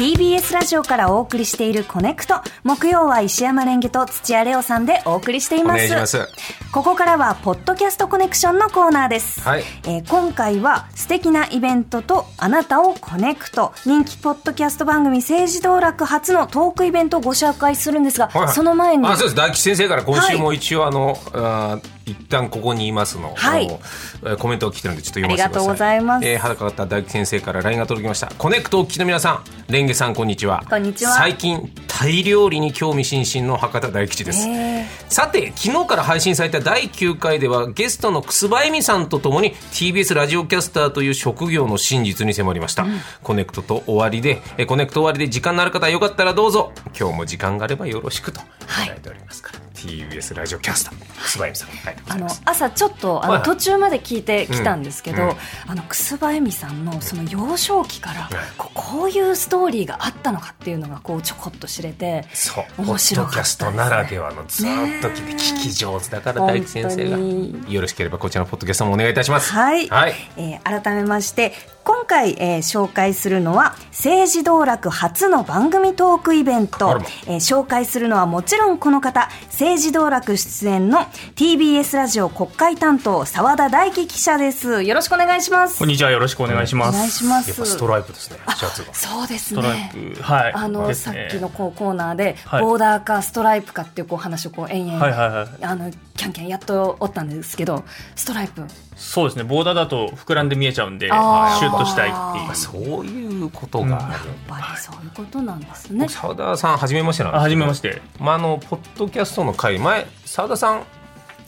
TBS ラジオからお送りしているコネクト。木曜は石山蓮華と土屋礼央さんでお送りしています。お願いします。ここからはポッドキャストコネクションのコーナーです、はい。えー今回は素敵なイベントとあなたをコネクト。人気ポッドキャスト番組政治道楽初のトークイベントをご紹介するんですが、はいはい。その前にあそうです。大吉先生から今週も一応あの、あー一旦ここにいますの、はい。コメントを来てるんでちょっと読ませてください。ありがとうございます。えー、裸がった大吉先生から LINE が届きました。コネクトをお聞きの皆さん蓮華さんこんにちは。こんにちは。最近タイ料理に興味津々の博多大吉です。さて昨日から配信された第9回ではゲストの楠葉恵美さんとともに TBS ラジオキャスターという職業の真実に迫りました、コネクトと終わりでえコネクト終わりで時間のある方はよかったらどうぞ。今日も時間があればよろしくといただいておりますから、TBS ラジオキャスター楠葉恵美さん、はい、あの朝ちょっとあのはい途中まで聞いてきたんですけど、うん。うんあの楠葉恵美さんのその幼少期からはいこうこういうストーリーがあったのかっていうのがこうちょこっと知れてそう。ポ面ッ白かったです。ドキャストならではのずーっと聞き上手だから大吉先生が。よろしければこちらのポッドキャストもお願いいたします。はい、はい。えー改めまして今回、えー紹介するのは政治道楽初の番組トークイベント。えー紹介するのはもちろんこの方政治道楽出演の TBS ラジオ国会担当澤田大樹記者です。よろしくお願いします。こんにちは、よろしくお願いします。お願いします。やっぱストライプですねシャツが。そうですね。プ、はい。あの、ね。さっきのこうコーナーで、はい。ボーダーかストライプかっていうこう話をこう延々、はいはいはい。あのキャンキャンやっとおったんですけどストライプ。そうですね、ボーダーだと膨らんで見えちゃうんで、シュッとしたいっていう。そういうことが。ある、やっぱりそういうことなんですね、澤田さんはじめましてなんですあ、けどはじめまして。まあ、あのポッドキャストの回前澤田さん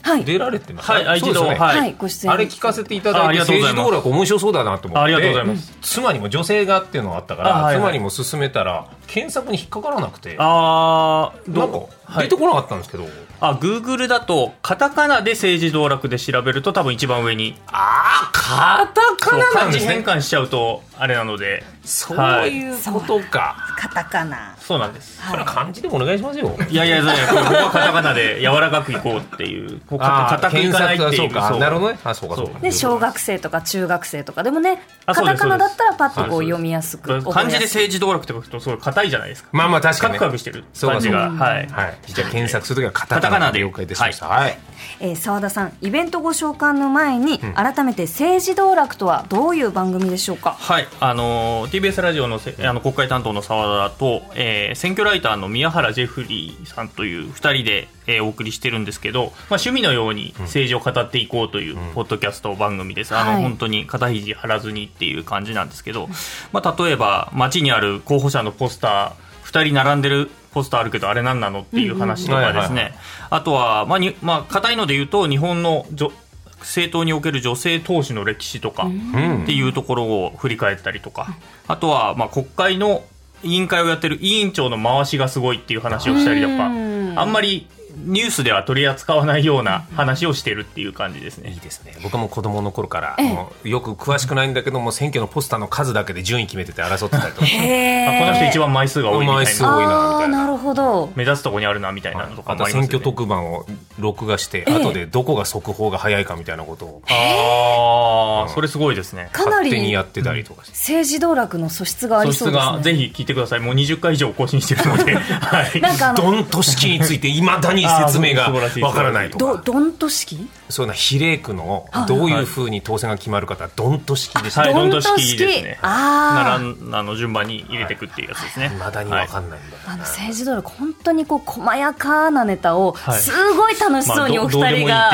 はい。出られてますはい、あ一度、そうですよねはい。はい、ご出演。あれ聞かせていただいて政治道楽面白そうだなと思って。あありがとうございます。妻にも女性がっていうのがあったから、あはいはい。妻にも勧めたら検索に引っかからなくて。あー、なんかどうはい。出てこなかったんですけど、あ、Google だと、カタカナで政治道楽で調べると多分一番上に。ああカタカナなん漢字ですね。変換しちゃうと、あれなので。そうはいいうことか、カタカナ。そうなんです。それは漢字でもお願いしますよ。いやいや、いやいやここはカタカナで柔らかくいこうっていう。こうあー硬くいかないっていう。検索はそう。かなるほどね。あそうかそうか。小学生とか中学生とか。でもねカタカナだったらパッとこう読みやすく。漢字でやすい。政治道楽って書くとすごい硬いじゃないですか。まあまあ確かに、ね、カクカクしてるそうか。感じが。はい。はい、じゃあ検索するときはカタカナで。了解いたしましたはい、えー澤田さんイベントご紹介の前に、改めて政治道楽とはどういう番組でしょうか？はい、あのー TBS ラジオのせあの国会担当の澤田と、えー選挙ライターの宮原ジェフリーさんという2人で、えーお送りしてるんですけど、まあ、趣味のように政治を語っていこうというポッドキャスト番組です、あのはい。本当に肩肘張らずにっていう感じなんですけど、まあ、例えば街にある候補者のポスター2人並んでるポスターあるけどあれ何なのっていう話とかですうん。うんはいはいねあとは、まあにまあ、硬いので言うと日本の女政党における女性党首の歴史とか、うん。っていうところを振り返ったりとか、あとはまあ国会の委員会をやってる委員長の回しがすごいっていう話をしたりとか、うん。あんまりニュースでは取り扱わないような話をしてるっていう感じですねいい。ですね僕も子供の頃から、ええもうよく詳しくないんだけども選挙のポスターの数だけで順位決めてて争ってたりとかこの人一番枚数が多いみたい枚数な多いなみたいななるほど目立つとこにあるなみたいなのとかね。選挙特番を録画して、ええ後でどこが速報が早いかみたいなことをああ、それすごいですね。かなり勝手にやってたりとかして、政治道楽の素質があり素質そうですねがぜひ聞いてください。もう20回以上更新してるので。はい。なんかあのドンと式についていまだに説明がわからないとどか。どんと式？そうな比例区のどういうふうに当選が決まるかってドンと式でした、はい、どんどんとと式式ですね。あー。並んあの順番に入れていくっていうやつですね。い。まだにわかんないんだ。よ、あの政治道楽本当にこう細やかなネタをはい。すごい楽しそうにまあお二人が、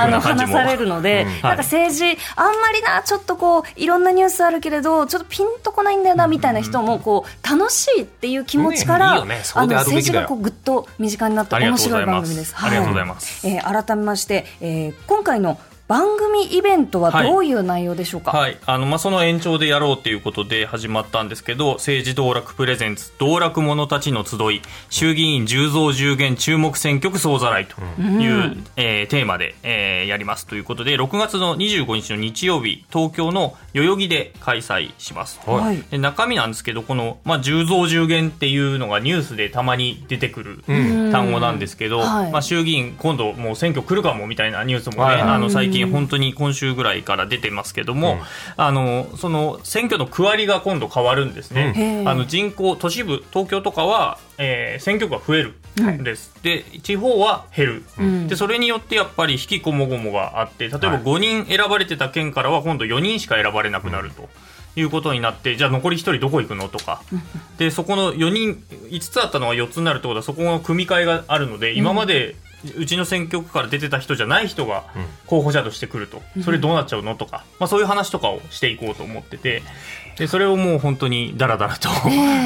あの話されるので、なんかはい政治あんまりなちょっとこういろんなニュースあるけれどちょっとピンとこないんだよなみたいな人もこう楽しいっていう気持ちから、あの政治がこうぐっと身近になったありが面白いとうございす。ありがとうございますえー改めまして、えー今回の番組イベントはどういう内容でしょうか？はい、あのまあ、その延長でやろうということで始まったんですけど政治道楽プレゼンツ道楽者たちの集い衆議院10増10減注目選挙区総ざらいという、えーテーマで、えーやりますということで6月の25日の日曜日東京の代々木で開催します。はい。で中身なんですけどこの、まあ、10増10減っていうのがニュースでたまに出てくる単語なんですけど、はい。まあ、衆議院今度もう選挙来るかもみたいなニュースもね、はいはい。あの最近に本当に今週ぐらいから出てますけども、あのその選挙の区割りが今度変わるんですね、あの人口都市部東京とかは、えー選挙区が増えるんです、で地方は減る、でそれによってやっぱり引きこもごもがあって例えばはい。5人選ばれてた県からは今度4人しか選ばれなくなると。いうことになってじゃあ残り1人どこ行くのとか。でそこの4人5つあったのが4つになるってことはそこの組み替えがあるので今までうちの選挙区から出てた人じゃない人が候補者として来ると。それどうなっちゃうのとか、まあ、そういう話とかをしていこうと思っててでそれをもう本当にだらだらと、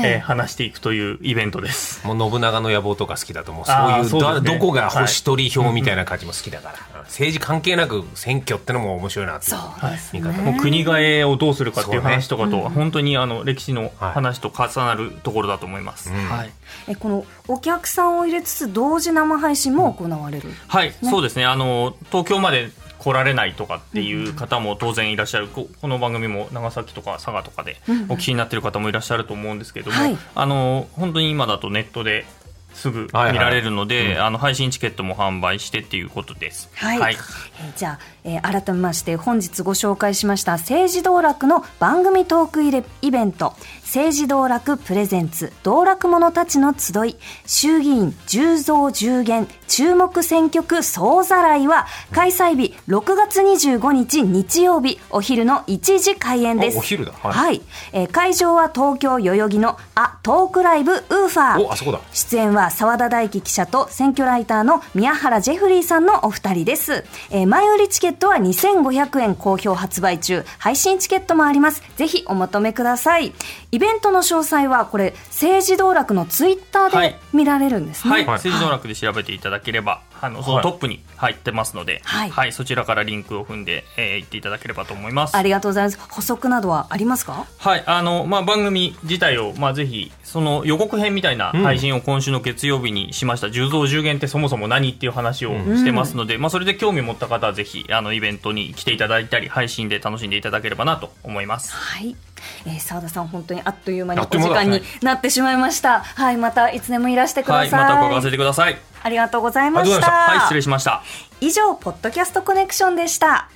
え。ー話していくというイベントです。もう信長の野望とか好きだと思うそういうそうですね。どどこが星取り票みたいな感じも好きだから、政治関係なく選挙ってのも面白いなっていうそうですね。見方。もう国替えをどうするかっていう話とかと、本当にあの歴史の話と重なるところだと思います。うんはい。えこのお客さんを入れつつ同時生配信も行われる、はい、そうですね。あの東京まで来られないとかっていう方も当然いらっしゃる。ここの番組も長崎とか佐賀とかでお聞きになっている方もいらっしゃると思うんですけども、はい。あの本当に今だとネットですぐはいはい。見られるので、あの配信チケットも販売してっていうことです。はい、えーじゃあ、えー改めまして本日ご紹介しました政治道楽の番組トークイレイベント。政治道楽プレゼンツ道楽者たちの集い。衆議院10増10減注目選挙区総ざらいは開催日6月25日日曜日お昼の1時開演ですあお昼だはいはい、えー会場は東京代々木のあトークライブウーファーおあそこだ出演は澤田大樹記者と選挙ライターの宮原ジェフリーさんのお二人です、えー前売りチケットは2500円好評発売中。配信チケットもあります。ぜひお求めください。イベントの詳細はこれ政治道楽のツイッターはい。で見られるんですね、はい、はい。政治道楽で調べていただければ、あのそのトップに入ってますので、はい。そちらからリンクを踏んで、えー、行っていただければと思います。ありがとうございます。補足などはありますか？はい、あの、まあ、番組自体を、まあ、ぜひ、その予告編みたいな配信を今週の月曜日にしました、10増10減ってそもそも何っていう話をしてますので、まあ、それで興味持った方はぜひ、あの、イベントに来ていただいたり、配信で楽しんでいただければなと思います。はい、えー、澤田さん本当にあっという間にお時間になってしまいました。はいまたいつでもいらしてくだはい、さい、また伺わせてください。ありがとうございました。はい、失礼しました。以上ポッドキャストコネクションでした